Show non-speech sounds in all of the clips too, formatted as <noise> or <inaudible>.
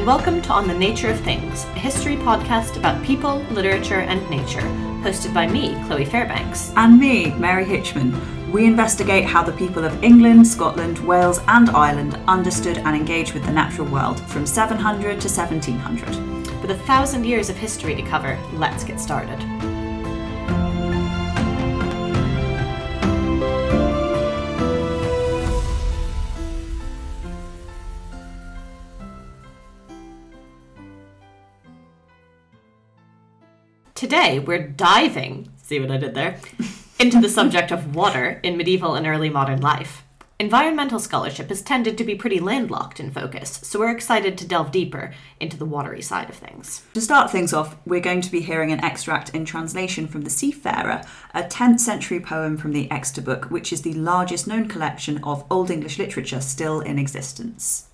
and welcome to On the Nature of Things, a history podcast about people, literature, and nature, hosted by me, Chloe Fairbanks. And me, Mary Hitchman. We investigate how the people of England, Scotland, Wales, and Ireland understood and engaged with the natural world from 700 to 1700. With a thousand years of history to cover, let's get started. Today, we're diving, see what I did there, into the subject of water in medieval and early modern life. Environmental scholarship has tended to be pretty landlocked in focus, so we're excited to delve deeper into the watery side of things. To start things off, we're going to be hearing an extract in translation from The Seafarer, a 10th century poem from the Exeter Book, which is the largest known collection of Old English literature still in existence.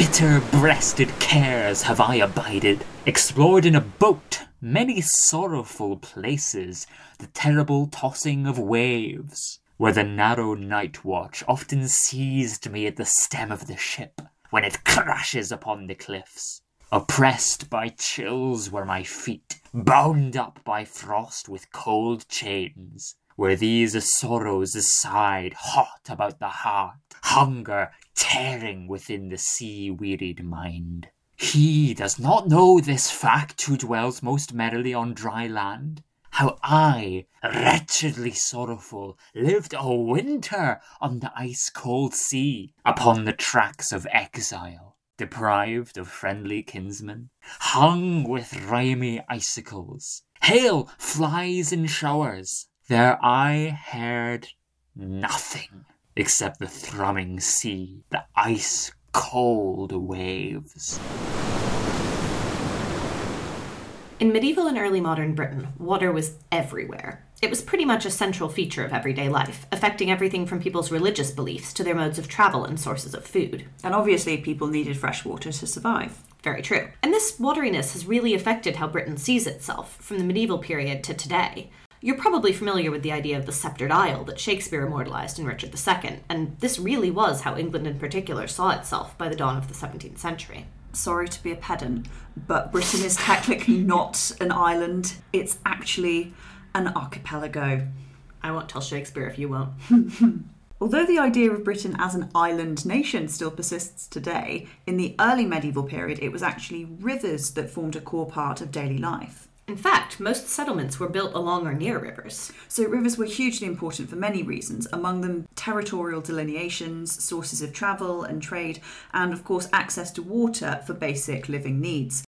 Bitter breasted cares have I abided, explored in a boat many sorrowful places, the terrible tossing of waves, where the narrow night watch often seized me at the stem of the ship, when it crashes upon the cliffs. Oppressed by chills were my feet, bound up by frost with cold chains, where these sorrows sighed hot about the heart, hunger tearing within the sea wearied mind. He does not know this fact who dwells most merrily on dry land. How I, wretchedly sorrowful, lived a winter on the ice cold sea, upon the tracks of exile, deprived of friendly kinsmen, hung with rimy icicles. Hail flies in showers. There I heard nothing except the thrumming sea, the ice cold waves. In medieval and early modern Britain, water was everywhere. It was pretty much a central feature of everyday life, affecting everything from people's religious beliefs to their modes of travel and sources of food. And obviously, people needed fresh water to survive. Very true. And this wateriness has really affected how Britain sees itself from the medieval period to today. You're probably familiar with the idea of the sceptred isle that Shakespeare immortalized in Richard II, and this really was how England in particular saw itself by the dawn of the 17th century. Sorry to be a pedant, but Britain is technically not an island, it's actually an archipelago. I won't tell Shakespeare if you won't. <laughs> Although the idea of Britain as an island nation still persists today, in the early medieval period it was actually rivers that formed a core part of daily life. In fact, most settlements were built along or near rivers. So, rivers were hugely important for many reasons, among them territorial delineations, sources of travel and trade, and of course, access to water for basic living needs.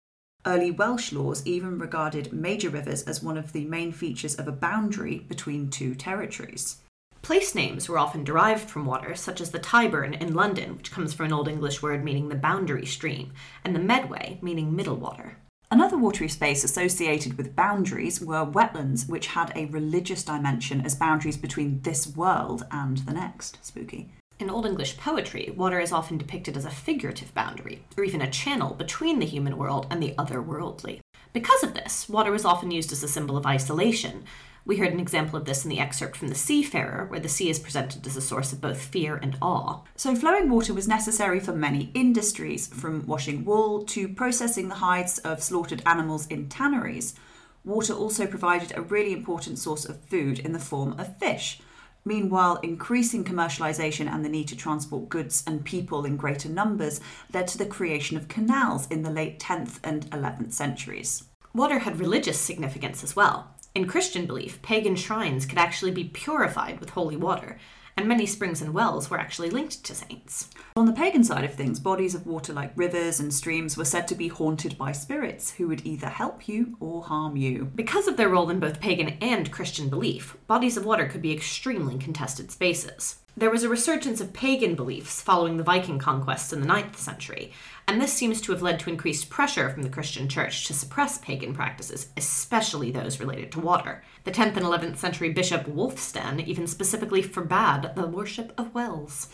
Early Welsh laws even regarded major rivers as one of the main features of a boundary between two territories. Place names were often derived from water, such as the Tyburn in London, which comes from an Old English word meaning the boundary stream, and the Medway, meaning middle water. Another watery space associated with boundaries were wetlands, which had a religious dimension as boundaries between this world and the next. Spooky. In Old English poetry, water is often depicted as a figurative boundary, or even a channel between the human world and the otherworldly. Because of this, water was often used as a symbol of isolation, we heard an example of this in the excerpt from The Seafarer, where the sea is presented as a source of both fear and awe. So, flowing water was necessary for many industries, from washing wool to processing the hides of slaughtered animals in tanneries. Water also provided a really important source of food in the form of fish. Meanwhile, increasing commercialisation and the need to transport goods and people in greater numbers led to the creation of canals in the late 10th and 11th centuries. Water had religious significance as well. In Christian belief, pagan shrines could actually be purified with holy water, and many springs and wells were actually linked to saints. On the pagan side of things, bodies of water like rivers and streams were said to be haunted by spirits who would either help you or harm you. Because of their role in both pagan and Christian belief, bodies of water could be extremely contested spaces. There was a resurgence of pagan beliefs following the Viking conquests in the 9th century, and this seems to have led to increased pressure from the Christian church to suppress pagan practices, especially those related to water. The 10th and 11th century bishop Wulfstan even specifically forbade the worship of wells.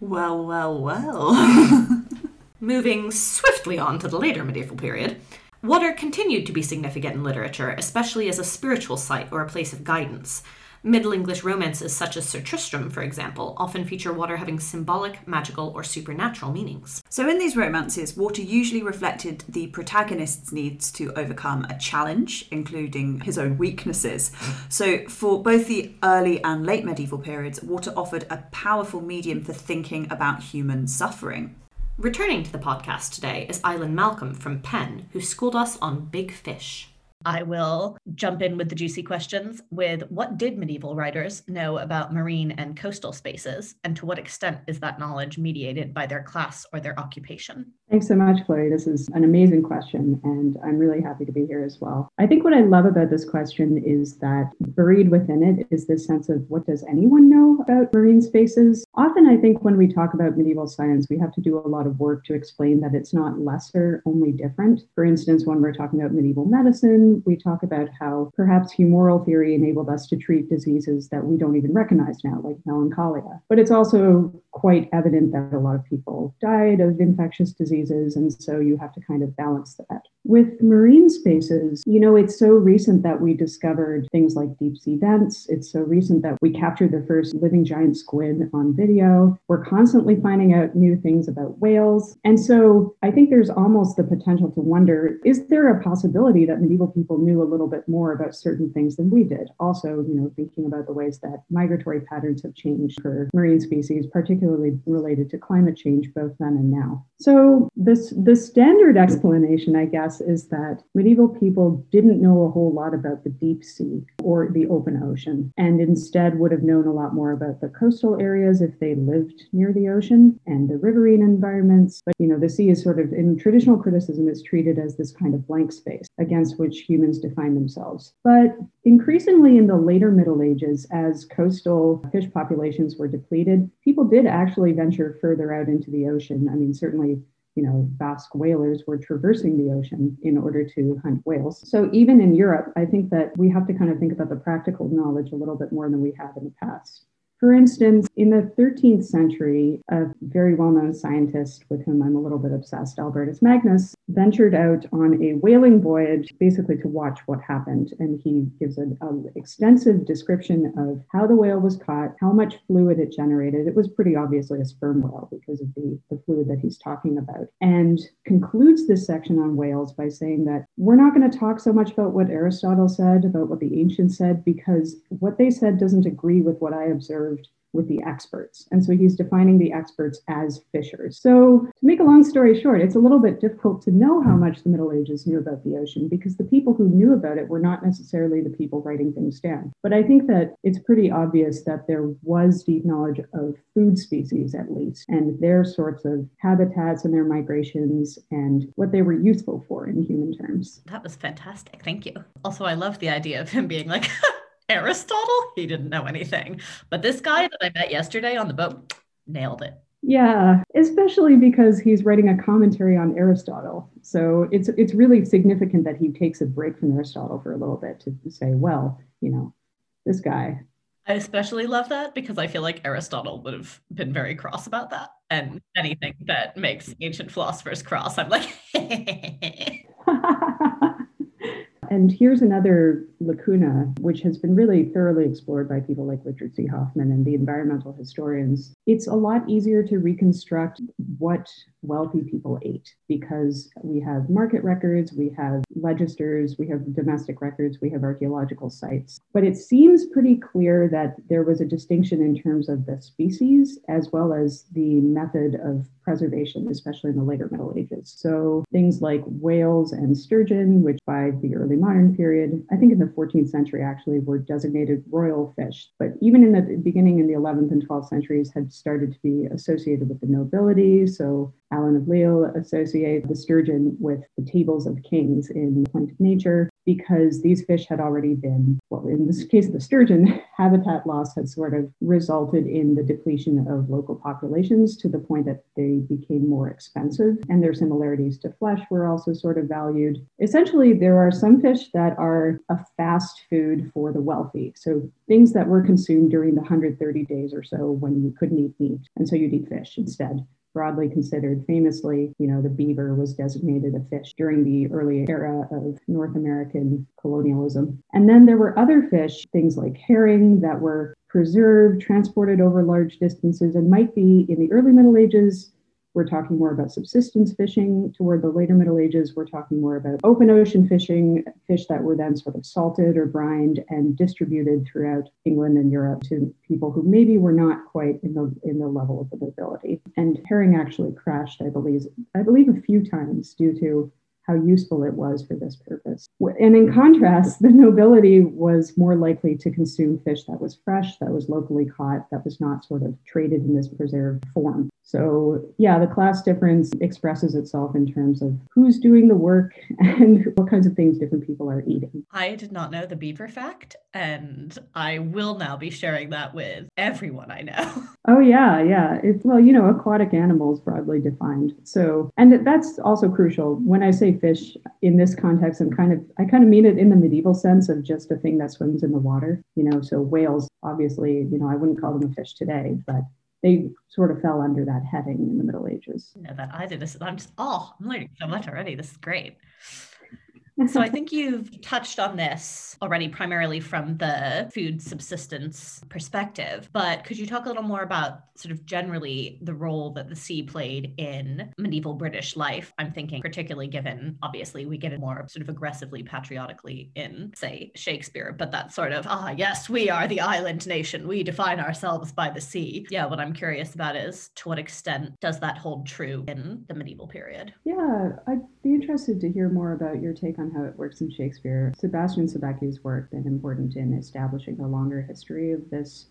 Well, well, well. <laughs> Moving swiftly on to the later medieval period, water continued to be significant in literature, especially as a spiritual site or a place of guidance. Middle English romances such as Sir Tristram, for example, often feature water having symbolic, magical, or supernatural meanings. So, in these romances, water usually reflected the protagonist's needs to overcome a challenge, including his own weaknesses. So, for both the early and late medieval periods, water offered a powerful medium for thinking about human suffering. Returning to the podcast today is Eileen Malcolm from Penn, who schooled us on big fish. I will jump in with the juicy questions with what did medieval writers know about marine and coastal spaces, and to what extent is that knowledge mediated by their class or their occupation? Thanks so much, Chloe. This is an amazing question, and I'm really happy to be here as well. I think what I love about this question is that buried within it is this sense of what does anyone know about marine spaces? Often, I think when we talk about medieval science, we have to do a lot of work to explain that it's not lesser, only different. For instance, when we're talking about medieval medicine, we talk about how perhaps humoral theory enabled us to treat diseases that we don't even recognize now, like melancholia. But it's also quite evident that a lot of people died of infectious diseases, and so you have to kind of balance that. With marine spaces, you know, it's so recent that we discovered things like deep sea vents. It's so recent that we captured the first living giant squid on video. We're constantly finding out new things about whales. And so I think there's almost the potential to wonder is there a possibility that medieval people knew a little bit more about certain things than we did? Also, you know, thinking about the ways that migratory patterns have changed for marine species, particularly related to climate change, both then and now. So this the standard explanation, I guess, is that medieval people didn't know a whole lot about the deep sea or the open ocean, and instead would have known a lot more about the coastal areas if they lived near the ocean and the riverine environments. But you know, the sea is sort of in traditional criticism is treated as this kind of blank space against which humans define themselves. But increasingly in the later Middle Ages, as coastal fish populations were depleted, people did actually venture further out into the ocean. I mean, certainly you know, Basque whalers were traversing the ocean in order to hunt whales. So even in Europe, I think that we have to kind of think about the practical knowledge a little bit more than we have in the past. For instance, in the 13th century, a very well known scientist with whom I'm a little bit obsessed, Albertus Magnus, ventured out on a whaling voyage basically to watch what happened. And he gives an extensive description of how the whale was caught, how much fluid it generated. It was pretty obviously a sperm whale because of the, the fluid that he's talking about. And concludes this section on whales by saying that we're not going to talk so much about what Aristotle said, about what the ancients said, because what they said doesn't agree with what I observed with the experts. And so he's defining the experts as fishers. So, to make a long story short, it's a little bit difficult to know how much the Middle Ages knew about the ocean because the people who knew about it were not necessarily the people writing things down. But I think that it's pretty obvious that there was deep knowledge of food species, at least, and their sorts of habitats and their migrations and what they were useful for in human terms. That was fantastic. Thank you. Also, I love the idea of him being like, <laughs> Aristotle, he didn't know anything. But this guy that I met yesterday on the boat nailed it. Yeah, especially because he's writing a commentary on Aristotle. So it's it's really significant that he takes a break from Aristotle for a little bit to say, well, you know, this guy. I especially love that because I feel like Aristotle would have been very cross about that. And anything that makes ancient philosophers cross, I'm like, <laughs> <laughs> And here's another lacuna, which has been really thoroughly explored by people like Richard C. Hoffmann and the environmental historians. It's a lot easier to reconstruct what wealthy people ate because we have market records, we have registers, we have domestic records, we have archaeological sites. But it seems pretty clear that there was a distinction in terms of the species as well as the method of preservation, especially in the later Middle Ages. So things like whales and sturgeon, which by the early modern period, I think in the 14th century actually, were designated royal fish. But even in the beginning in the 11th and 12th centuries had started to be associated with the nobility. So Alan of Lille associated the sturgeon with the tables of kings in Plaint of Nature because these fish had already been, well, in this case the sturgeon, <laughs> habitat loss had sort of resulted in the depletion of local populations to the point that they became more expensive. And their similarities to flesh were also sort of valued. Essentially, there are some fish that are a fast food for the wealthy. So things that were consumed during the 130 days or so when you couldn't eat meat. And so you'd eat fish instead. Broadly considered. Famously, you know, the beaver was designated a fish during the early era of North American colonialism. And then there were other fish, things like herring, that were preserved, transported over large distances, and might be in the early Middle Ages we're talking more about subsistence fishing. Toward the later Middle Ages, we're talking more about open ocean fishing, fish that were then sort of salted or brined and distributed throughout England and Europe to people who maybe were not quite in the in the level of the nobility. And herring actually crashed, I believe, I believe a few times due to how useful it was for this purpose. And in contrast, the nobility was more likely to consume fish that was fresh, that was locally caught, that was not sort of traded in this preserved form. So, yeah, the class difference expresses itself in terms of who's doing the work <laughs> and what kinds of things different people are eating. I did not know the beaver fact, and I will now be sharing that with everyone I know. <laughs> Oh, yeah, yeah. It's, well, you know, aquatic animals broadly defined. So, and that's also crucial. When I say fish in this context, I'm kind of, I kind of mean it in the medieval sense of just a thing that swims in the water, you know, so whales, obviously, you know, I wouldn't call them a fish today, but they sort of fell under that heading in the Middle Ages. Yeah, that I did this. I'm just, oh, I'm learning so much already. This is great <laughs> so I think you've touched on this already, primarily from the food subsistence perspective. But could you talk a little more about sort of generally the role that the sea played in medieval British life? I'm thinking, particularly given obviously we get it more sort of aggressively patriotically in, say, Shakespeare, but that sort of, ah, yes, we are the island nation. We define ourselves by the sea. Yeah, what I'm curious about is to what extent does that hold true in the medieval period? Yeah, I'd be interested to hear more about your take on on how it works in Shakespeare. Sebastian Sobecki's work been important in establishing a longer history of this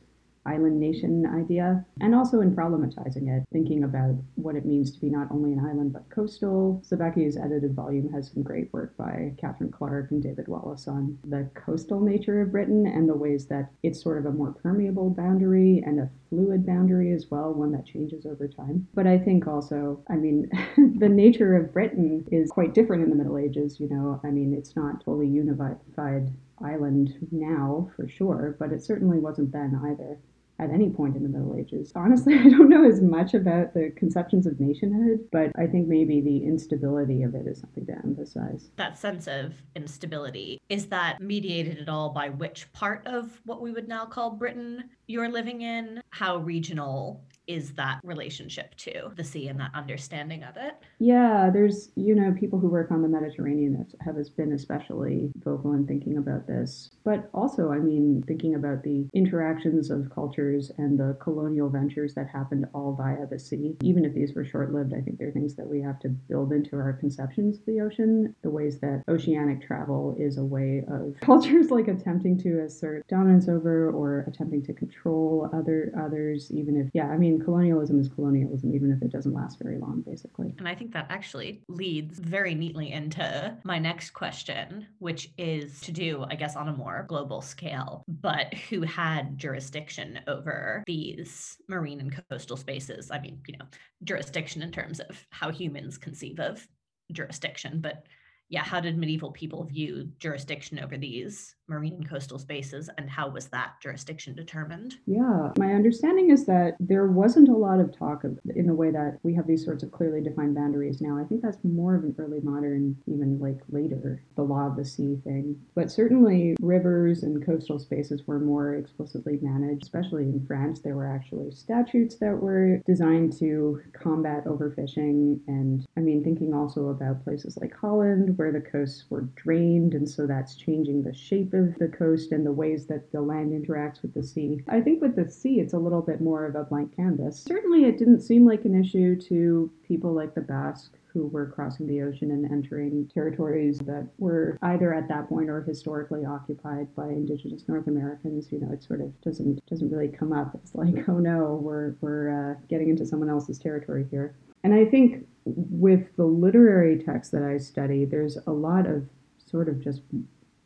island nation idea, and also in problematizing it, thinking about what it means to be not only an island but coastal. Sobecki's edited volume has some great work by Catherine Clarke and David Wallace on the coastal nature of Britain and the ways that it's sort of a more permeable boundary and a fluid boundary as well, one that changes over time. But I think also, I mean, <laughs> the nature of Britain is quite different in the Middle Ages, you know, I mean, it's not fully unified island now for sure, but it certainly wasn't then either at any point in the Middle Ages. Honestly, <laughs> I don't know as much about the conceptions of nationhood, but I think maybe the instability of it is something to emphasize. That sense of instability, is that mediated at all by which part of what we would now call Britain you're living in? How regional is that relationship to the sea and that understanding of it? Yeah, there's, you know, people who work on the Mediterranean have been especially vocal in thinking about this. But also, I mean, thinking about the interactions of cultures and the colonial ventures that happened all via the sea. Even if these were short lived, I think there are things that we have to build into our conceptions of the ocean. The ways that oceanic travel is a way of <laughs> cultures like attempting to assert dominance over or attempting to control other others, even if, yeah, I mean, colonialism is colonialism, even if it doesn't last very long, basically. And I think that actually leads very neatly into my next question, which is to do, I guess, on a more global scale, but who had jurisdiction over these marine and coastal spaces? I mean, you know, jurisdiction in terms of how humans conceive of jurisdiction, but yeah, how did medieval people view jurisdiction over these marine and coastal spaces, and how was that jurisdiction determined? Yeah, my understanding is that there wasn't a lot of talk of, in the way that we have these sorts of clearly defined boundaries now. I think that's more of an early modern, even like later, the law of the sea thing. But certainly, rivers and coastal spaces were more explicitly managed, especially in France. There were actually statutes that were designed to combat overfishing. And I mean, thinking also about places like Holland, where the coasts were drained, and so that's changing the shape of the coast and the ways that the land interacts with the sea. I think with the sea, it's a little bit more of a blank canvas. Certainly, it didn't seem like an issue to people like the Basque who were crossing the ocean and entering territories that were either at that point or historically occupied by indigenous North Americans. You know, it sort of doesn't doesn't really come up. It's like, oh no, we're we're uh, getting into someone else's territory here. And I think with the literary text that I study, there's a lot of sort of just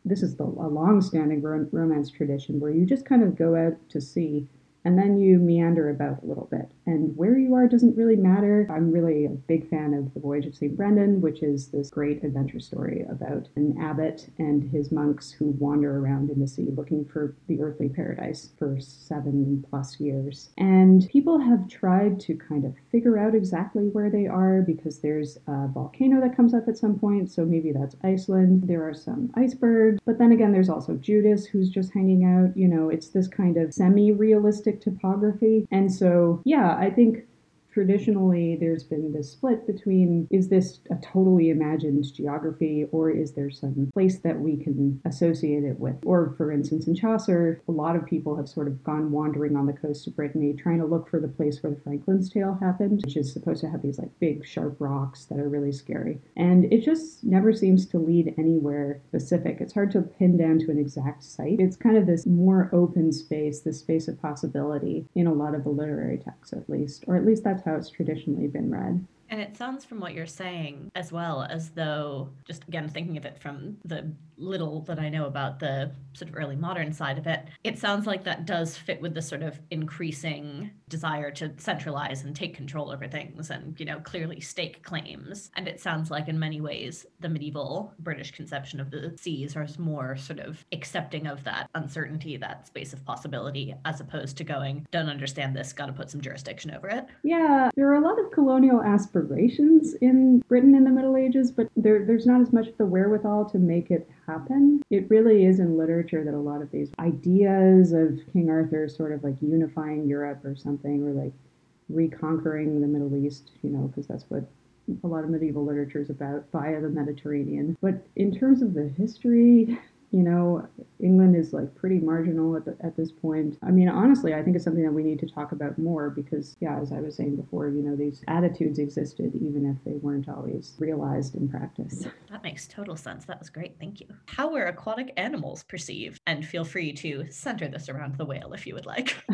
this is the, a long-standing romance tradition where you just kind of go out to sea and then you meander about a little bit. And where you are doesn't really matter. I'm really a big fan of The Voyage of St. Brendan, which is this great adventure story about an abbot and his monks who wander around in the sea looking for the earthly paradise for seven plus years. And people have tried to kind of figure out exactly where they are because there's a volcano that comes up at some point, so maybe that's Iceland. There are some icebergs, but then again, there's also Judas who's just hanging out. You know, it's this kind of semi realistic topography. And so, yeah, I think traditionally there's been this split between is this a totally imagined geography or is there some place that we can associate it with? Or, for instance, in Chaucer, a lot of people have sort of gone wandering on the coast of Brittany trying to look for the place where the Franklin's Tale happened, which is supposed to have these like big, sharp rocks that are really scary. And it just never seems to lead anywhere specific. It's hard to pin down to an exact site. It's kind of this more open space, this space of possibility in a lot of the literary texts, at least, or at least that's how it's traditionally been read. And it sounds from what you're saying as well as though, just again thinking of it from the little that I know about the sort of early modern side of it, it sounds like that does fit with the sort of increasing desire to centralize and take control over things and, you know, clearly stake claims. And it sounds like in many ways the medieval British conception of the seas is more sort of accepting of that uncertainty, that space of possibility, as opposed to going, don't understand this, got to put some jurisdiction over it. Yeah, there are a lot of colonial aspirations in Britain in the Middle Ages, but there, there's not as much of the wherewithal to make it happen. It really is in literature that a lot of these ideas of King Arthur sort of like unifying Europe or something, or like reconquering the Middle East, you know, because that's what a lot of medieval literature is about via the Mediterranean. But in terms of the history, you know, England is like pretty marginal at, the, at this point. I mean, honestly, I think it's something that we need to talk about more because, yeah, as I was saying before, you know, these attitudes existed even if they weren't always realized in practice. That makes total sense. That was great. Thank you. How were aquatic animals perceived? And feel free to center this around the whale if you would like. <laughs>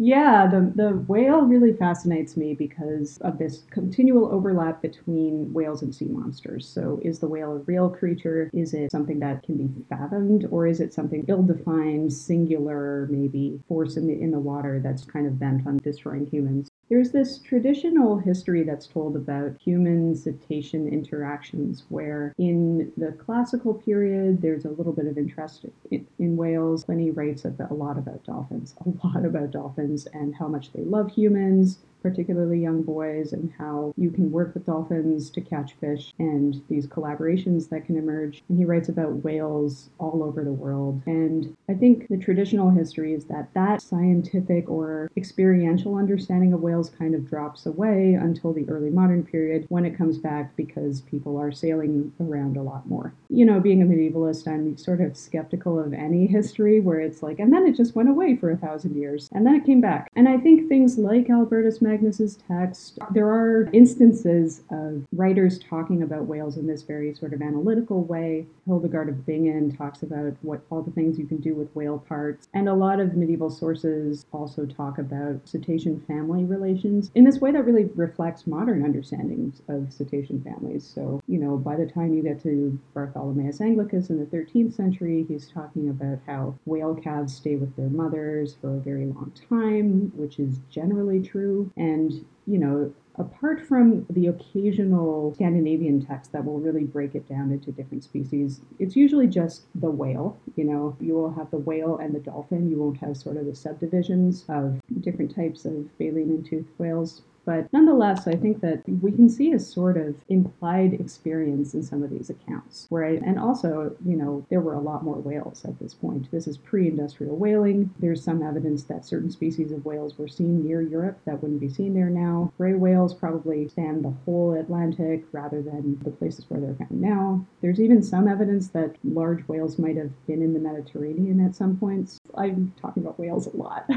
Yeah, the, the whale really fascinates me because of this continual overlap between whales and sea monsters. So, is the whale a real creature? Is it something that can be fathomed? Or is it something ill defined, singular, maybe force in the, in the water that's kind of bent on destroying humans? There's this traditional history that's told about human cetacean interactions, where in the classical period, there's a little bit of interest in, in whales. Pliny writes a lot about dolphins, a lot about dolphins and how much they love humans, particularly young boys, and how you can work with dolphins to catch fish and these collaborations that can emerge. And he writes about whales all over the world. And I think the traditional history is that that scientific or experiential understanding of whales kind of drops away until the early modern period when it comes back because people are sailing around a lot more. You know, being a medievalist, I'm sort of skeptical of any history where it's like, and then it just went away for a thousand years, and then it came back. And I think things like Albertus Magnus's text, there are instances of writers talking about whales in this very sort of analytical way. Hildegard of Bingen talks about what all the things you can do with whale parts, and a lot of medieval sources also talk about cetacean family relations in this way that really reflects modern understandings of cetacean families. So, you know, by the time you get to Bartholomeus Anglicus in the 13th century, he's talking about how whale calves stay with their mothers for a very long time, which is generally true. And, you know, apart from the occasional Scandinavian text that will really break it down into different species, it's usually just the whale. You know, you will have the whale and the dolphin. You won't have sort of the subdivisions of different types of baleen and toothed whales. But nonetheless, I think that we can see a sort of implied experience in some of these accounts. I, and also, you know, there were a lot more whales at this point. This is pre-industrial whaling. There's some evidence that certain species of whales were seen near Europe that wouldn't be seen there now. Gray whales probably span the whole Atlantic rather than the places where they're found now. There's even some evidence that large whales might have been in the Mediterranean at some points. I'm talking about whales a lot. <laughs>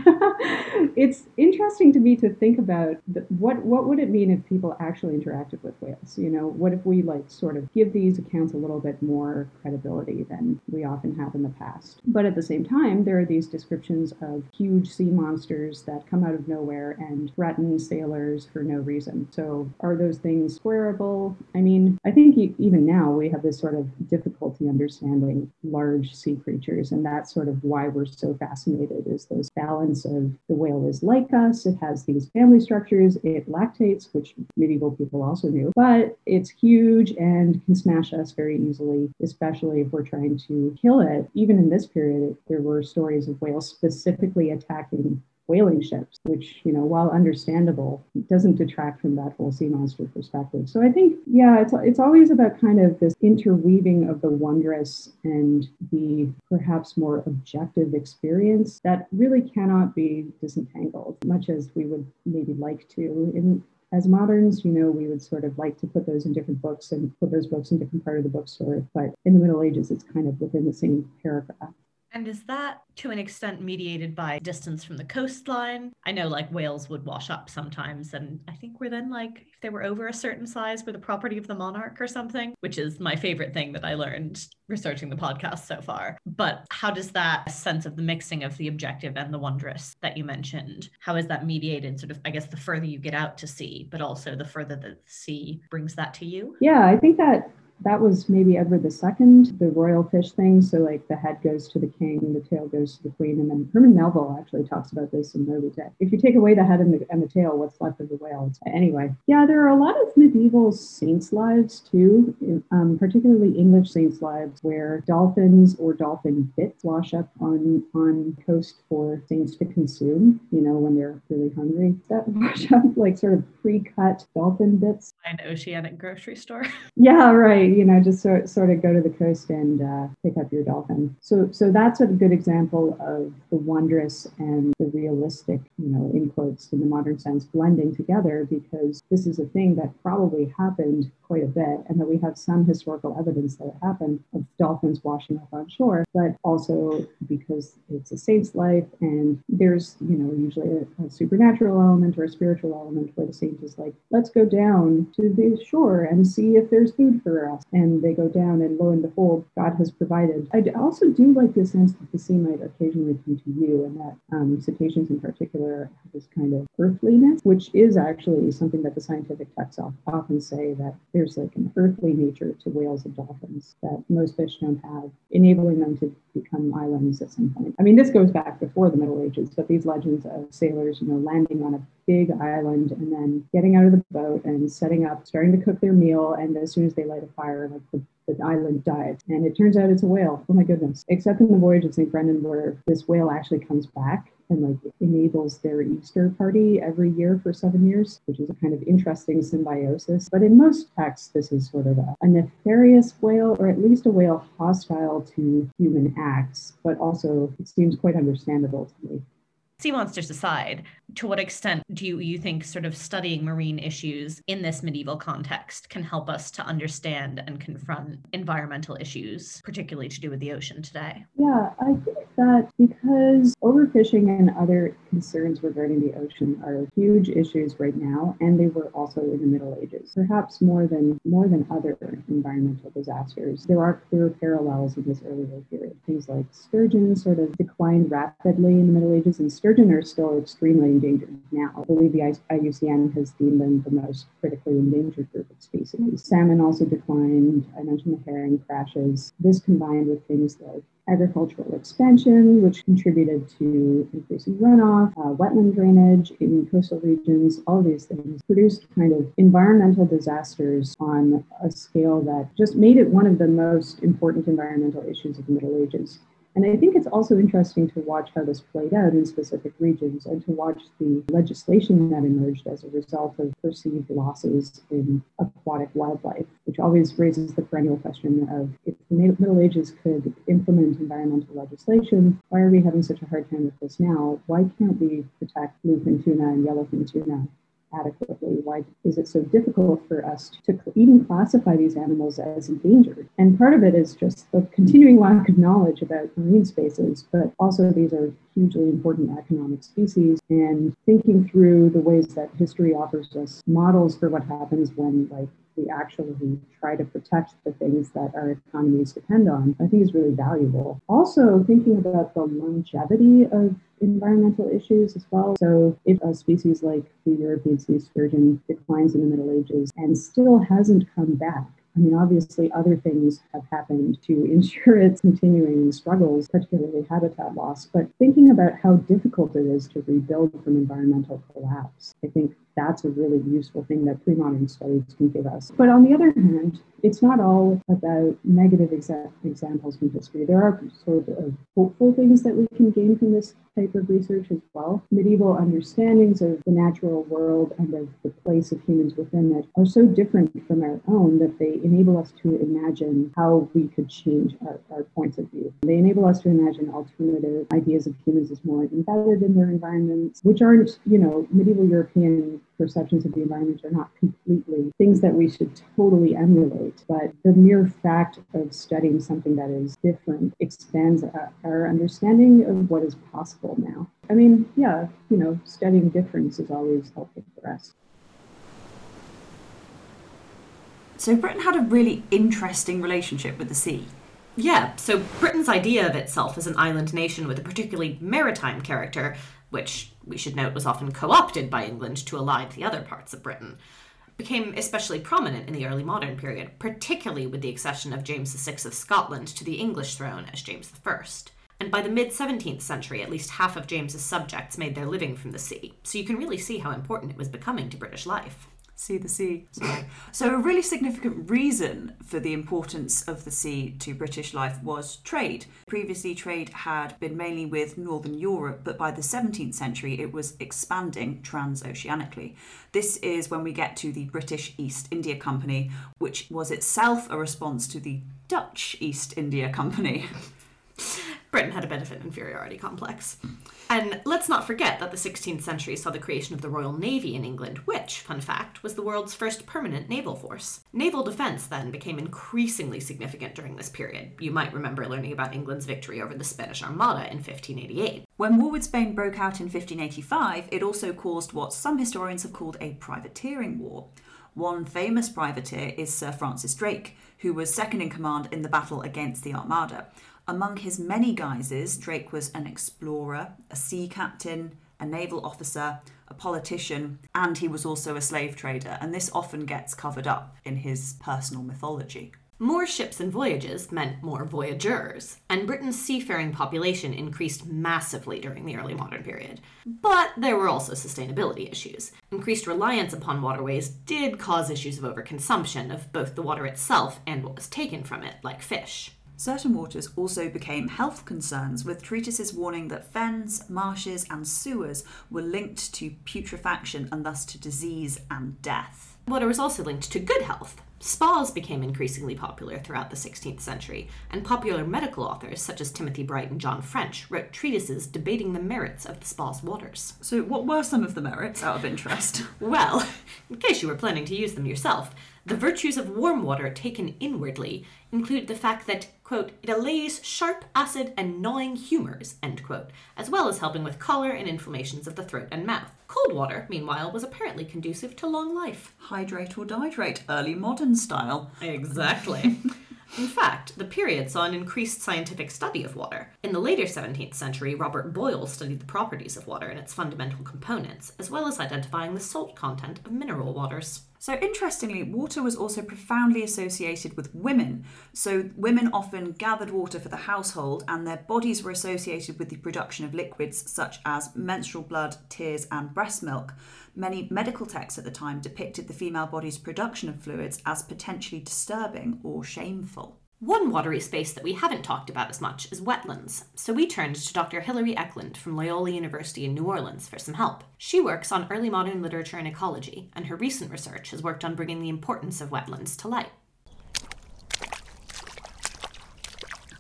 it's interesting to me to think about the, what what would it mean if people actually interacted with whales? You know, what if we like sort of give these accounts a little bit more credibility than we often have in the past? But at the same time, there are these descriptions of huge sea monsters that come out of nowhere and threaten sailors for no reason. So are those things squareable? I mean, I think even now we have this sort of difficulty understanding large sea creatures, and that's sort of why we're so fascinated is this balance of the whale is like us, it has these family structures, it lactates, which medieval people also knew, but it's huge and can smash us very easily, especially if we're trying to kill it. Even in this period, there were stories of whales specifically attacking whaling ships, which, you know, while understandable, doesn't detract from that whole sea monster perspective. So I think, yeah, it's, it's always about kind of this interweaving of the wondrous and the perhaps more objective experience that really cannot be disentangled, much as we would maybe like to. In, as moderns, you know, we would sort of like to put those in different books and put those books in different part of the bookstore. But in the Middle Ages, it's kind of within the same paragraph. And is that to an extent mediated by distance from the coastline? I know like whales would wash up sometimes, and I think we're then like, if they were over a certain size, were the property of the monarch or something, which is my favorite thing that I learned researching the podcast so far. But how does that sense of the mixing of the objective and the wondrous that you mentioned, how is that mediated sort of, I guess, the further you get out to sea, but also the further the sea brings that to you? Yeah, I think that that was maybe Edward II, the royal fish thing. So like the head goes to the king, the tail goes to the queen, and then Herman Melville actually talks about this in Moby Dick. If you take away the head and the, and the tail, what's left of the whale? Anyway, yeah, there are a lot of medieval saints' lives too, um, particularly English saints' lives, where dolphins or dolphin bits wash up on on coast for saints to consume. You know, when they're really hungry, that <laughs> wash up like sort of pre-cut dolphin bits. An oceanic grocery store. yeah, right you know, just sort, sort of go to the coast and uh, pick up your dolphin. So, so that's a good example of the wondrous and the realistic, you know, in quotes in the modern sense, blending together because this is a thing that probably happened quite a bit and that we have some historical evidence that it happened of dolphins washing up on shore, but also because it's a saint's life and there's, you know, usually a, a supernatural element or a spiritual element where the saint is like, let's go down to the shore and see if there's food for us. And they go down and lo and behold, God has provided. I also do like the sense that the sea might occasionally come to you and that um, cetaceans in particular have this kind of earthliness, which is actually something that the scientific texts often say that there's like an earthly nature to whales and dolphins that most fish don't have, enabling them to become islands at some point. I mean, this goes back before the Middle Ages, but these legends of sailors, you know, landing on a big island and then getting out of the boat and setting up, starting to cook their meal, and as soon as they light a fire, like the the island dies. And it turns out it's a whale. Oh my goodness. Except in the voyage of St. Brendan, where this whale actually comes back and like enables their Easter party every year for seven years, which is a kind of interesting symbiosis. But in most texts, this is sort of a, a nefarious whale, or at least a whale hostile to human acts, but also it seems quite understandable to me sea monsters aside, to what extent do you, you think sort of studying marine issues in this medieval context can help us to understand and confront environmental issues, particularly to do with the ocean today? Yeah, I think that because overfishing and other concerns regarding the ocean are huge issues right now, and they were also in the Middle Ages, perhaps more than more than other environmental disasters. There are clear parallels in this earlier period. Things like sturgeon sort of declined rapidly in the Middle Ages, and sturgeon sturgeon are still extremely endangered now. I believe the IUCN has deemed them the most critically endangered group of species. Salmon also declined. I mentioned the herring crashes. This combined with things like agricultural expansion, which contributed to increasing runoff, uh, wetland drainage in coastal regions, all these things produced kind of environmental disasters on a scale that just made it one of the most important environmental issues of the Middle Ages. And I think it's also interesting to watch how this played out in specific regions and to watch the legislation that emerged as a result of perceived losses in aquatic wildlife, which always raises the perennial question of if the Middle Ages could implement environmental legislation, why are we having such a hard time with this now? Why can't we protect bluefin tuna and yellowfin tuna adequately? Why is it so difficult for us to even classify these animals as endangered? And part of it is just the continuing lack of knowledge about marine spaces, but also these are hugely important economic species and thinking through the ways that history offers us models for what happens when like we actually try to protect the things that our economies depend on, I think is really valuable. Also, thinking about the longevity of environmental issues as well. So, if a species like the European sea sturgeon declines in the Middle Ages and still hasn't come back, I mean, obviously, other things have happened to ensure its continuing struggles, particularly habitat loss. But thinking about how difficult it is to rebuild from environmental collapse, I think that's a really useful thing that pre-modern studies can give us. But on the other hand, it's not all about negative exa- examples from history. There are sort of hopeful things that we can gain from this type of research as well. Medieval understandings of the natural world and of the place of humans within it are so different from our own that they enable us to imagine how we could change our, our points of view. They enable us to imagine alternative ideas of humans as more embedded in their environments, which aren't, you know, medieval European perceptions of the environment are not completely things that we should totally emulate, but the mere fact of studying something that is different expands our understanding of what is possible now. I mean, yeah, you know, studying difference is always helpful for us. So Britain had a really interesting relationship with the sea. Yeah, so Britain's idea of itself as an island nation with a particularly maritime character which we should note was often co opted by England to ally to the other parts of Britain, became especially prominent in the early modern period, particularly with the accession of James VI of Scotland to the English throne as James I. And by the mid 17th century, at least half of James's subjects made their living from the sea, so you can really see how important it was becoming to British life see the sea. Sorry. so, a really significant reason for the importance of the sea to British life was trade. Previously, trade had been mainly with Northern Europe, but by the 17th century, it was expanding transoceanically. This is when we get to the British East India Company, which was itself a response to the Dutch East India Company. <laughs> Britain had a an inferiority complex. And let's not forget that the 16th century saw the creation of the Royal Navy in England, which, fun fact, was the world's first permanent naval force. Naval defence then became increasingly significant during this period. You might remember learning about England's victory over the Spanish Armada in 1588. When war with Spain broke out in 1585, it also caused what some historians have called a privateering war. One famous privateer is Sir Francis Drake, who was second in command in the battle against the Armada. Among his many guises, Drake was an explorer, a sea captain, a naval officer, a politician, and he was also a slave trader, and this often gets covered up in his personal mythology. More ships and voyages meant more voyageurs, and Britain's seafaring population increased massively during the early modern period. But there were also sustainability issues. Increased reliance upon waterways did cause issues of overconsumption of both the water itself and what was taken from it, like fish. Certain waters also became health concerns, with treatises warning that fens, marshes, and sewers were linked to putrefaction and thus to disease and death. Water was also linked to good health. Spas became increasingly popular throughout the 16th century, and popular medical authors such as Timothy Bright and John French wrote treatises debating the merits of the spa's waters. So, what were some of the merits out of interest? <laughs> well, in case you were planning to use them yourself, the virtues of warm water taken inwardly include the fact that, quote, it allays sharp, acid, and gnawing humours, end quote, as well as helping with choler and inflammations of the throat and mouth. Cold water, meanwhile, was apparently conducive to long life. Hydrate or dihydrate, early modern style. Exactly. <laughs> In fact, the period saw an increased scientific study of water. In the later 17th century, Robert Boyle studied the properties of water and its fundamental components, as well as identifying the salt content of mineral waters. So, interestingly, water was also profoundly associated with women. So, women often gathered water for the household, and their bodies were associated with the production of liquids such as menstrual blood, tears, and breast milk. Many medical texts at the time depicted the female body's production of fluids as potentially disturbing or shameful. One watery space that we haven't talked about as much is wetlands, so we turned to Dr. Hillary Eklund from Loyola University in New Orleans for some help. She works on early modern literature and ecology, and her recent research has worked on bringing the importance of wetlands to light.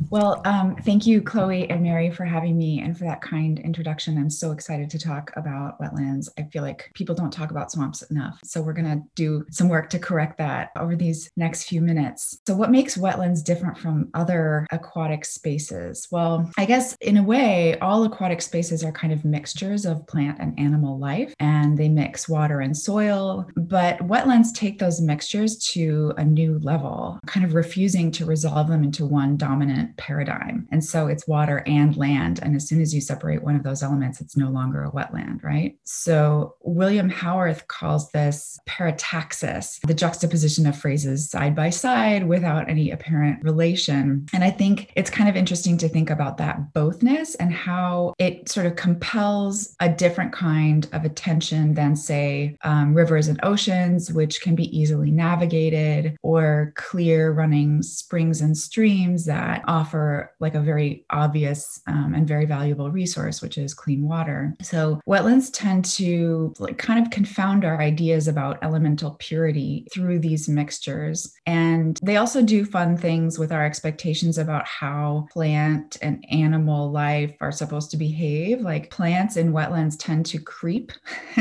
Well, um, thank you, Chloe and Mary, for having me and for that kind introduction. I'm so excited to talk about wetlands. I feel like people don't talk about swamps enough. So, we're going to do some work to correct that over these next few minutes. So, what makes wetlands different from other aquatic spaces? Well, I guess in a way, all aquatic spaces are kind of mixtures of plant and animal life, and they mix water and soil. But wetlands take those mixtures to a new level, kind of refusing to resolve them into one dominant paradigm. And so it's water and land. And as soon as you separate one of those elements, it's no longer a wetland, right? So William Howarth calls this parataxis, the juxtaposition of phrases side by side without any apparent relation. And I think it's kind of interesting to think about that bothness and how it sort of compels a different kind of attention than, say, um, rivers and oceans, which can be easily navigated, or clear running springs and streams that offer like a very obvious um, and very valuable resource, which is clean water. So wetlands tend to like kind of confound our ideas about elemental purity through these mixtures. And they also do fun things with our expectations about how plant and animal life are supposed to behave. Like plants in wetlands tend to creep.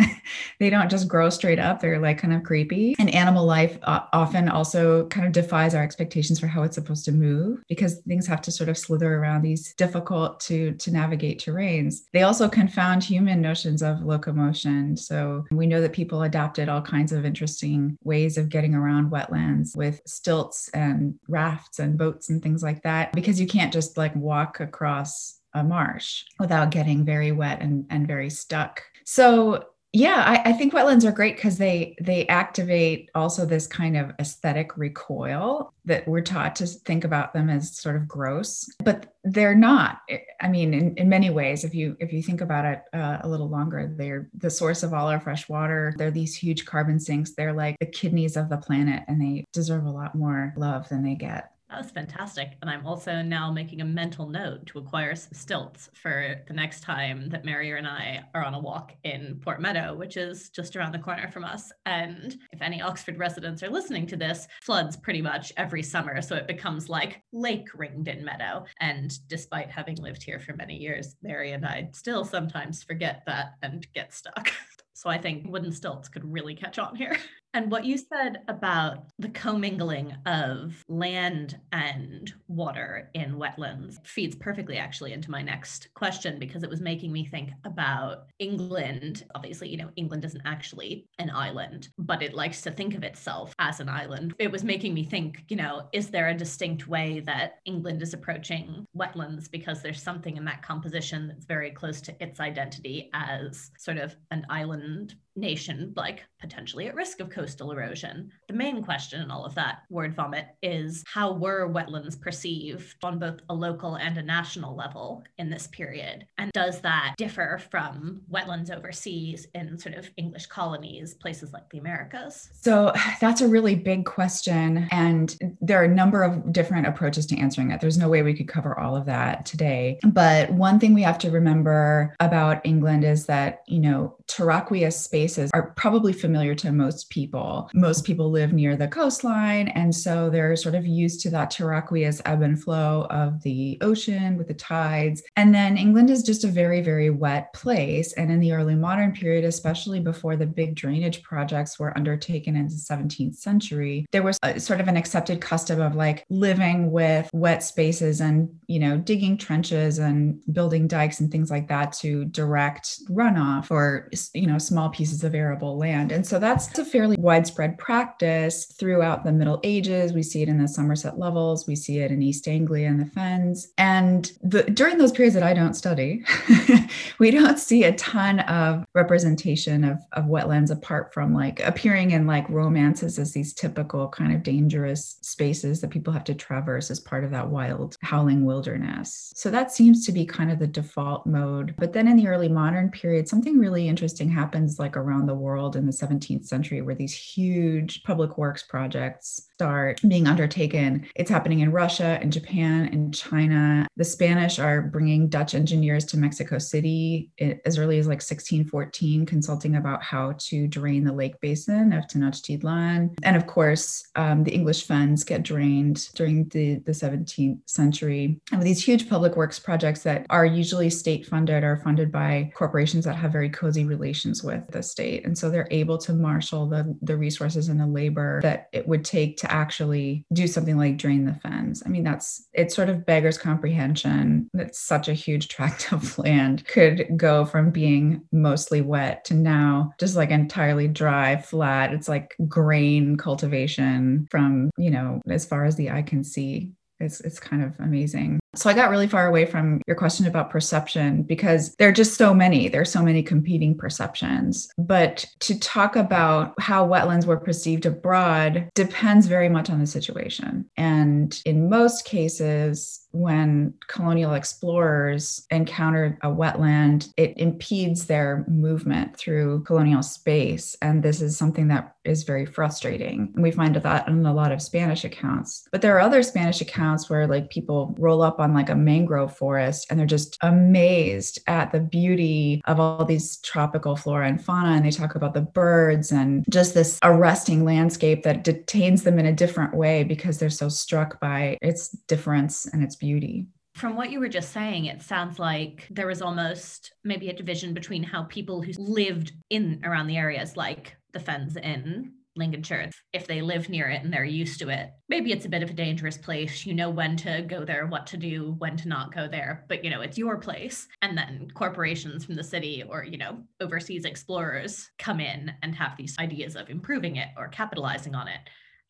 <laughs> they don't just grow straight up, they're like kind of creepy. And animal life uh, often also kind of defies our expectations for how it's supposed to move because things have to sort of slither around these difficult to to navigate terrains. They also confound human notions of locomotion. So we know that people adapted all kinds of interesting ways of getting around wetlands with stilts and rafts and boats and things like that because you can't just like walk across a marsh without getting very wet and, and very stuck. So yeah I, I, think wetlands are great because they they activate also this kind of aesthetic recoil that we're taught to think about them as sort of gross but they're not i mean in, in many ways if you if you think about it uh, a little longer they're the source of all our fresh water. They're these huge carbon sinks. They're like the kidneys of the planet and they deserve a lot more love than they get that was fantastic. And I'm also now making a mental note to acquire some stilts for the next time that Mary and I are on a walk in Port Meadow, which is just around the corner from us. And if any Oxford residents are listening to this, floods pretty much every summer. So it becomes like Lake Ringdon Meadow. And despite having lived here for many years, Mary and I still sometimes forget that and get stuck. <laughs> So I think wooden stilts could really catch on here. <laughs> And what you said about the commingling of land and water in wetlands feeds perfectly actually into my next question because it was making me think about England. Obviously, you know, England isn't actually an island, but it likes to think of itself as an island. It was making me think, you know, is there a distinct way that England is approaching wetlands because there's something in that composition that's very close to its identity as sort of an island nation like potentially at risk of coastal erosion. The main question in all of that word vomit is how were wetlands perceived on both a local and a national level in this period? And does that differ from wetlands overseas in sort of English colonies, places like the Americas? So that's a really big question. And there are a number of different approaches to answering it. There's no way we could cover all of that today. But one thing we have to remember about England is that, you know, terraqueous spaces are probably familiar to most people. Most people live near the coastline, and so they're sort of used to that terraqueous ebb and flow of the ocean with the tides. And then England is just a very, very wet place. And in the early modern period, especially before the big drainage projects were undertaken in the 17th century, there was a, sort of an accepted custom of like living with wet spaces and, you know, digging trenches and building dikes and things like that to direct runoff or you know small pieces of arable land and so that's a fairly widespread practice throughout the middle ages. We see it in the somerset levels. We see it in east anglia and the fens. And the, during those periods that i don't study <laughs> we don't see a ton of representation of, of wetlands apart from like appearing in like romances as these typical kind of dangerous spaces that people have to traverse as part of that wild howling wilderness. So that seems to be kind of the default mode. But then in the early modern period something really interesting interesting happens like around the world in the 17th century where these these huge public works projects start being undertaken. It's happening in Russia and Japan and China. The Spanish are bringing Dutch engineers to Mexico City as early as like 1614, consulting about how to drain the lake basin of Tenochtitlan. And of course, um, the English fens get drained during the, the 17th century. And these huge public works projects that are usually state funded or funded by corporations that have very cozy relations with the state. And so they're able to marshal the, the resources and the labor that it would take to actually do something like drain the fens. I mean, that's it sort of beggars comprehension that such a huge tract <laughs> of land could go from being mostly wet to now just like entirely dry, flat. It's like grain cultivation from, you know, as far as the eye can see. It's, it's kind of amazing. So I got really far away from your question about perception because there are just so many. There are so many competing perceptions. But to talk about how wetlands were perceived abroad depends very much on the situation. And in most cases, when colonial explorers encountered a wetland, it impedes their movement through colonial space. And this is something that is very frustrating. And we find that in a lot of Spanish accounts. But there are other Spanish accounts where like people roll up on like a mangrove forest and they're just amazed at the beauty of all these tropical flora and fauna. And they talk about the birds and just this arresting landscape that detains them in a different way because they're so struck by its difference and its beauty. From what you were just saying, it sounds like there was almost maybe a division between how people who lived in around the areas, like the fens in Lincolnshire, if they live near it and they're used to it, maybe it's a bit of a dangerous place. You know when to go there, what to do, when to not go there, but you know, it's your place. And then corporations from the city or, you know, overseas explorers come in and have these ideas of improving it or capitalizing on it.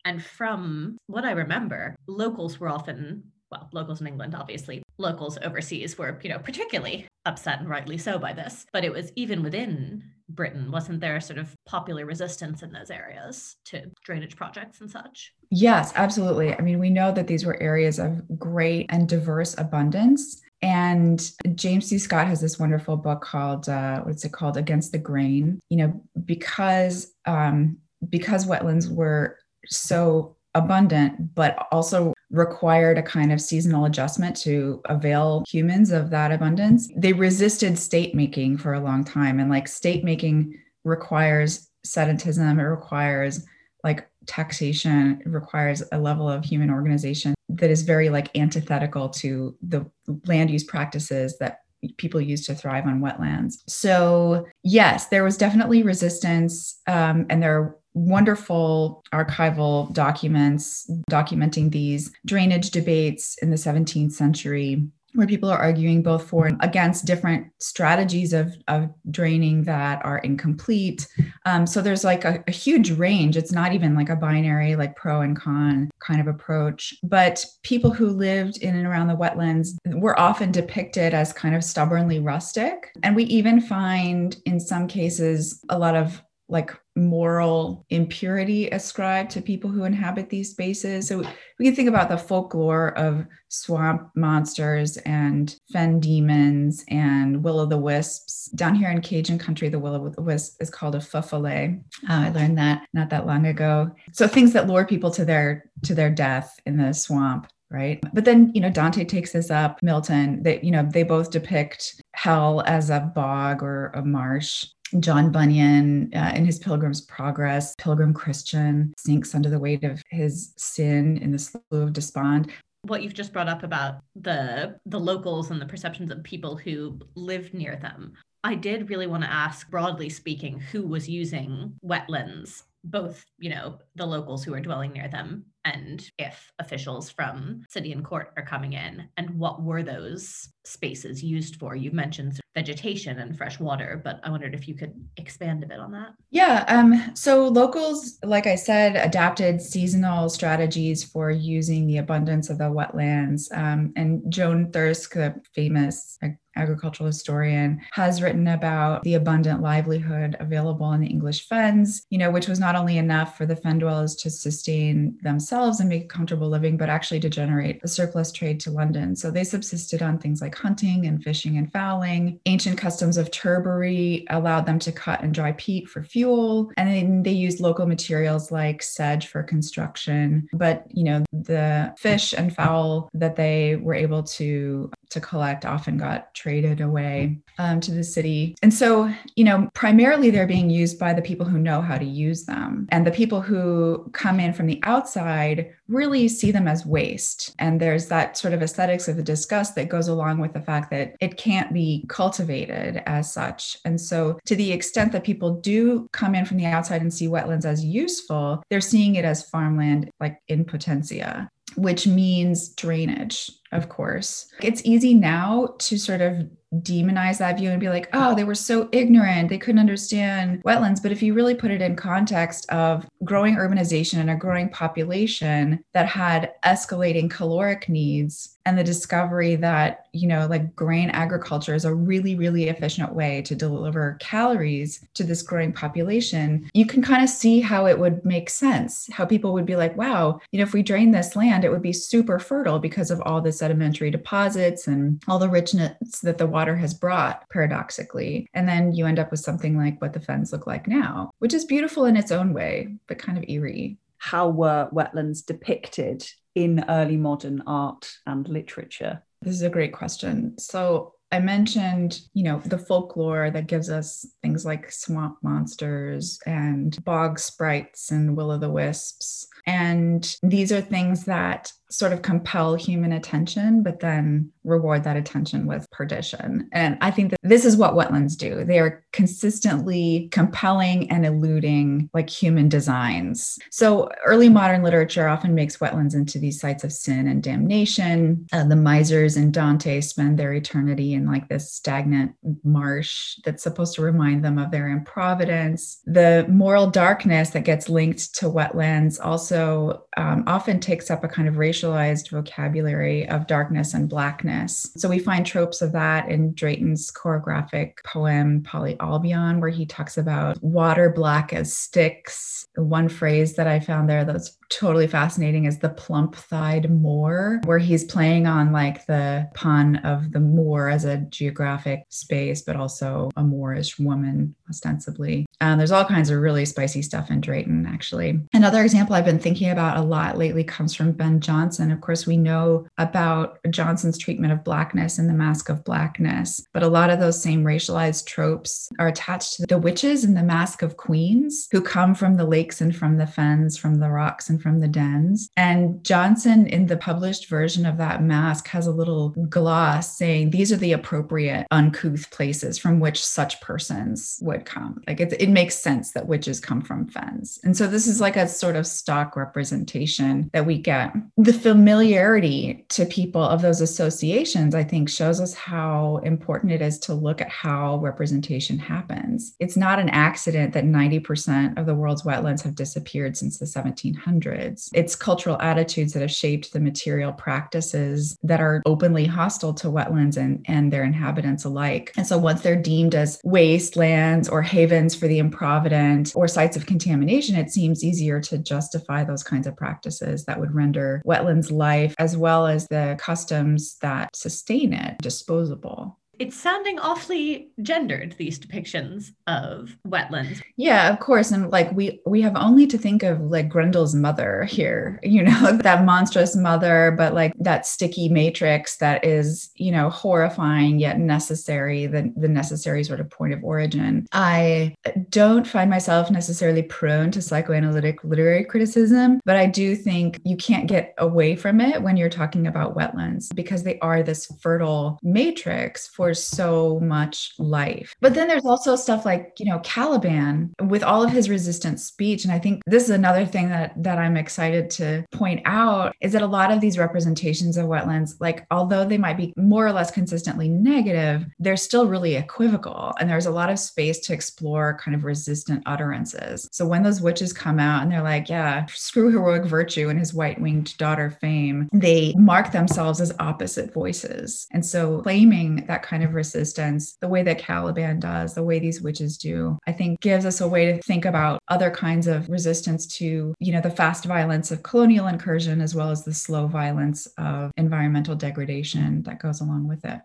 And from what I remember, locals were often well, locals in England, obviously, locals overseas were, you know, particularly upset and rightly so by this. But it was even within Britain, wasn't there sort of popular resistance in those areas to drainage projects and such? Yes, absolutely. I mean, we know that these were areas of great and diverse abundance. And James C. Scott has this wonderful book called, uh, what's it called? Against the Grain. You know, because um, because wetlands were so abundant, but also required a kind of seasonal adjustment to avail humans of that abundance. They resisted state making for a long time. And like state making requires sedentism, it requires like taxation, it requires a level of human organization that is very like antithetical to the land use practices that people use to thrive on wetlands. So, yes, there was definitely resistance, um, and there wonderful archival documents documenting these drainage debates in the 17th century where people are arguing both for and against different strategies of, of draining that are incomplete. Um, so there's like a, a, huge range. It's not even like a binary, like pro and con kind of approach. But people who lived in and around the wetlands were often depicted as kind of stubbornly rustic. And we even find in some cases a lot of like moral impurity ascribed to people who inhabit these spaces. So we can think about the folklore of swamp monsters and fen demons and will o' the wisps. Down here in Cajun country, the will o' the wisp is called a fufale. Uh, I learned that not that long ago. So things that lure people to their to their death in the swamp right but then you know dante takes this up milton that you know they both depict hell as a bog or a marsh John Bunyan, uh, in his Pilgrim's Progress, Pilgrim Christian sinks under the weight of his sin in the slough of despond. What you've just brought up about the the locals and the perceptions of people who live near them, I did really want to ask, broadly speaking, who was using wetlands both, you know, the locals who are dwelling near them and if officials from city and court are coming in and what were those spaces used for? You mentioned vegetation and fresh water but i wondered if you could expand a bit on that. Yeah um, so locals like i said adapted seasonal strategies for using the abundance of the wetlands. Um, and joan thirsk the famous agricultural historian, has written about the abundant livelihood available in the English fens, you know, which was not only enough for the fen dwellers to sustain themselves and make a comfortable living, but actually to generate a surplus trade to London. So they subsisted on things like hunting and fishing and fowling. Ancient customs of turbary allowed them to cut and dry peat for fuel. And then they used local materials like sedge for construction. But, you know, the fish and fowl that they were able to to collect often got traded away um, to the city. And so, you know, primarily they're being used by the people who know how to use them. And the people who come in from the outside really see them as waste. And there's that sort of aesthetics of the disgust that goes along with the fact that it can't be cultivated as such. And so, to the extent that people do come in from the outside and see wetlands as useful, they're seeing it as farmland, like in potentia which means drainage, of course. It's easy now to sort of demonize that view and be like, oh, they were so ignorant. They couldn't understand wetlands. But if you really put it in context of growing urbanization and a growing population that had escalating caloric needs and the discovery that, you know, like grain agriculture is a really, really efficient way to deliver calories to this growing population, you can kind of see how it would make sense. How people would be like, wow, you know, if we drain this land, it would be super fertile because of all the sedimentary deposits and all the richness that the water has brought, paradoxically. And then you end up with something like what the fens look like now, which is beautiful in its own way, but kind of eerie how were wetlands depicted in early modern art and literature? This is a great question. So, I mentioned, you know, the folklore that gives us things like swamp monsters and bog sprites and will o' the wisps. And these are things that sort of compel human attention, but then reward that attention with perdition. And I think that this is what wetlands do. They are consistently compelling and eluding like human designs. So early modern literature often makes wetlands into these sites of sin and damnation. Uh, the misers in Dante spend their eternity in like this stagnant marsh that's supposed to remind them of their improvidence. The moral darkness that gets linked to wetlands also um, often takes up a kind of racial racialized vocabulary of darkness and blackness. So we find tropes of that in Drayton's chorographic poem, Poly-Olbion, where he talks about water black as Styx. One phrase that I found there that's totally fascinating is the plump thighed Moor, where he's playing on like the pun of the Moor as a geographic space, but also a Moorish woman, ostensibly. And there's all kinds of really spicy stuff in Drayton, actually. Another example I've been thinking about a lot lately comes from Ben Jonson. Of course, we know about Jonson's treatment of blackness in The Masque of Blackness, but a lot of those same racialized tropes are attached to the witches in The Masque of Queens, who come from the lakes and from the fens, from the rocks and from the dens. And Jonson, in the published version of that masque, has a little gloss saying these are the appropriate uncouth places from which such persons would come. Like it, it makes sense that witches come from fens. And so this is like a sort of stock representation that we get. The familiarity to people of those associations, I think, shows us how important it is to look at how representation happens. It's not an accident that 90% of the world's wetlands have disappeared since the 1700s it's cultural attitudes that have shaped the material practices that are openly hostile to wetlands and, and their inhabitants alike. And so once they're deemed as wastelands or havens for the improvident or sites of contamination, it seems easier to justify those kinds of practices that would render wetlands life as well as the customs that sustain it disposable it's sounding awfully gendered these depictions of wetlands. Yeah of course. And like we we have only to think of like grendel's mother here <laughs> you know that monstrous mother but like that sticky matrix that is you know horrifying yet necessary the, the necessary sort of point of origin. I don't find myself necessarily prone to psychoanalytic literary criticism but i do think you can't get away from it when you're talking about wetlands because they are this fertile matrix for so much life. But then there's also stuff like, you know, Caliban with all of his resistant speech. And I think this is another thing that, that I'm excited to point out is that a lot of these representations of wetlands, like, although they might be more or less consistently negative, they're still really equivocal. And there's a lot of space to explore kind of resistant utterances. So when those witches come out and they're like, yeah, screw heroic virtue and his white winged daughter fame, they mark themselves as opposite voices. And so claiming that kind of resistance, the way that Caliban does, the way these witches do, I think gives us a way to think about other kinds of resistance to, you know, the fast violence of colonial incursion as well as the slow violence of environmental degradation that goes along with it.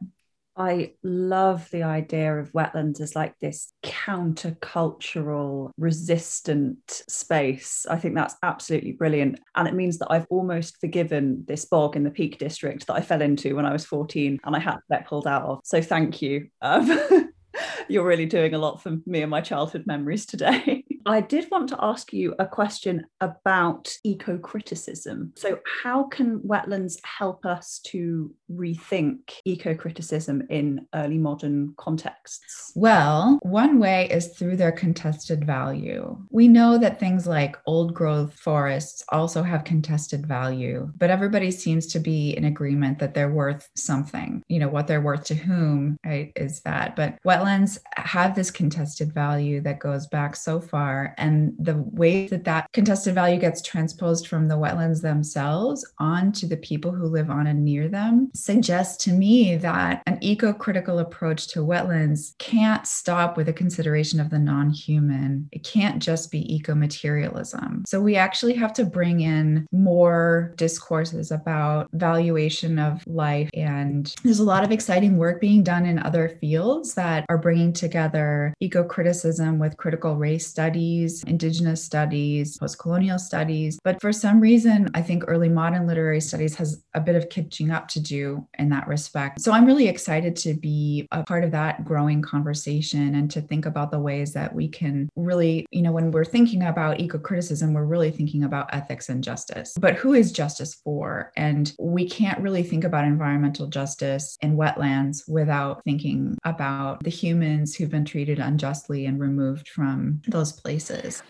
I love the idea of wetlands as like this countercultural, resistant space. I think that's absolutely brilliant. And it means that I've almost forgiven this bog in the Peak District that I fell into when I was 14 and I had to get pulled out of. So thank you. Um, <laughs> you're really doing a lot for me and my childhood memories today. <laughs> I did want to ask you a question about eco criticism. So, how can wetlands help us to rethink eco criticism in early modern contexts? Well, one way is through their contested value. We know that things like old growth forests also have contested value, but everybody seems to be in agreement that they're worth something. You know, what they're worth to whom, right, is that. But wetlands have this contested value that goes back so far and the way that that contested value gets transposed from the wetlands themselves onto the people who live on and near them suggests to me that an eco critical approach to wetlands can't stop with a consideration of the non human. It can't just be eco materialism. So we actually have to bring in more discourses about valuation of life. And there's a lot of exciting work being done in other fields that are bringing together eco criticism with critical race studies studies, indigenous studies, post colonial studies. But for some reason, I think early modern literary studies has a bit of catching up to do in that respect. So I'm really excited to be a part of that growing conversation and to think about the ways that we can really, you know, when we're thinking about eco criticism, we're really thinking about ethics and justice. But who is justice for? And we can't really think about environmental justice in wetlands without thinking about the humans who've been treated unjustly and removed from those places places.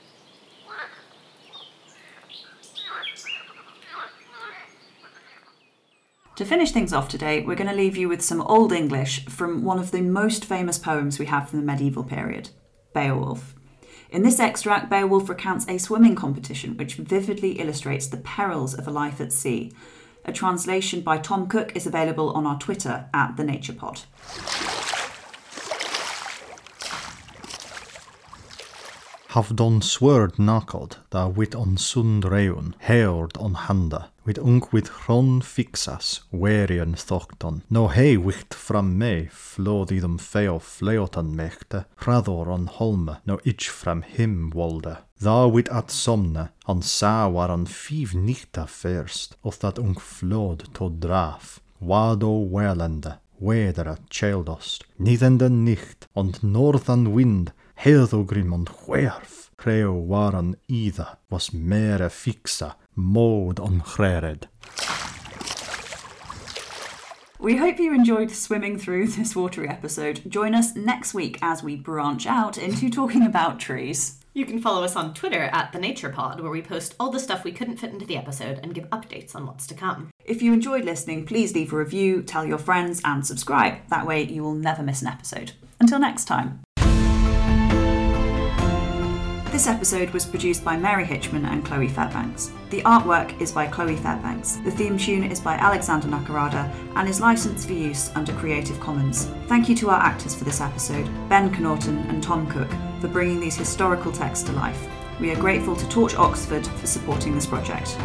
To finish things off today, we're going to leave you with some Old English from one of the most famous poems we have from the medieval period Beowulf. In this extract, Beowulf recounts a swimming competition which vividly illustrates the perils of a life at sea. A translation by Tom Cook is available on our Twitter at the Nature Pod. Havdon sword nakod, da wit on sund reun, heord on handa, wit unk wit hron fixas, werian thokton. No hei wicht fram me, flod idom feo fleotan mechte, hrador on holme, no ich fram him wolde. Thou wit at somne, an sa war an fiv nichta first, of dat unk flod to draf. Wado welende, wedere cheldost, nidende nicht, und northern wind, Heddogrim on chwerf, creo waran either was mere fixa, mode on chrered. We hope you enjoyed swimming through this watery episode. Join us next week as we branch out into talking about trees. You can follow us on Twitter at The Nature Pod, where we post all the stuff we couldn't fit into the episode and give updates on what's to come. If you enjoyed listening, please leave a review, tell your friends, and subscribe. That way, you will never miss an episode. Until next time. This episode was produced by Mary Hitchman and Chloe Fairbanks. The artwork is by Chloe Fairbanks. The theme tune is by Alexander Nakarada and is licensed for use under Creative Commons. Thank you to our actors for this episode, Ben Connaughton and Tom Cook, for bringing these historical texts to life. We are grateful to Torch Oxford for supporting this project.